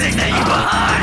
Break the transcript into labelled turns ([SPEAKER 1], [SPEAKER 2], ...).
[SPEAKER 1] That you behind!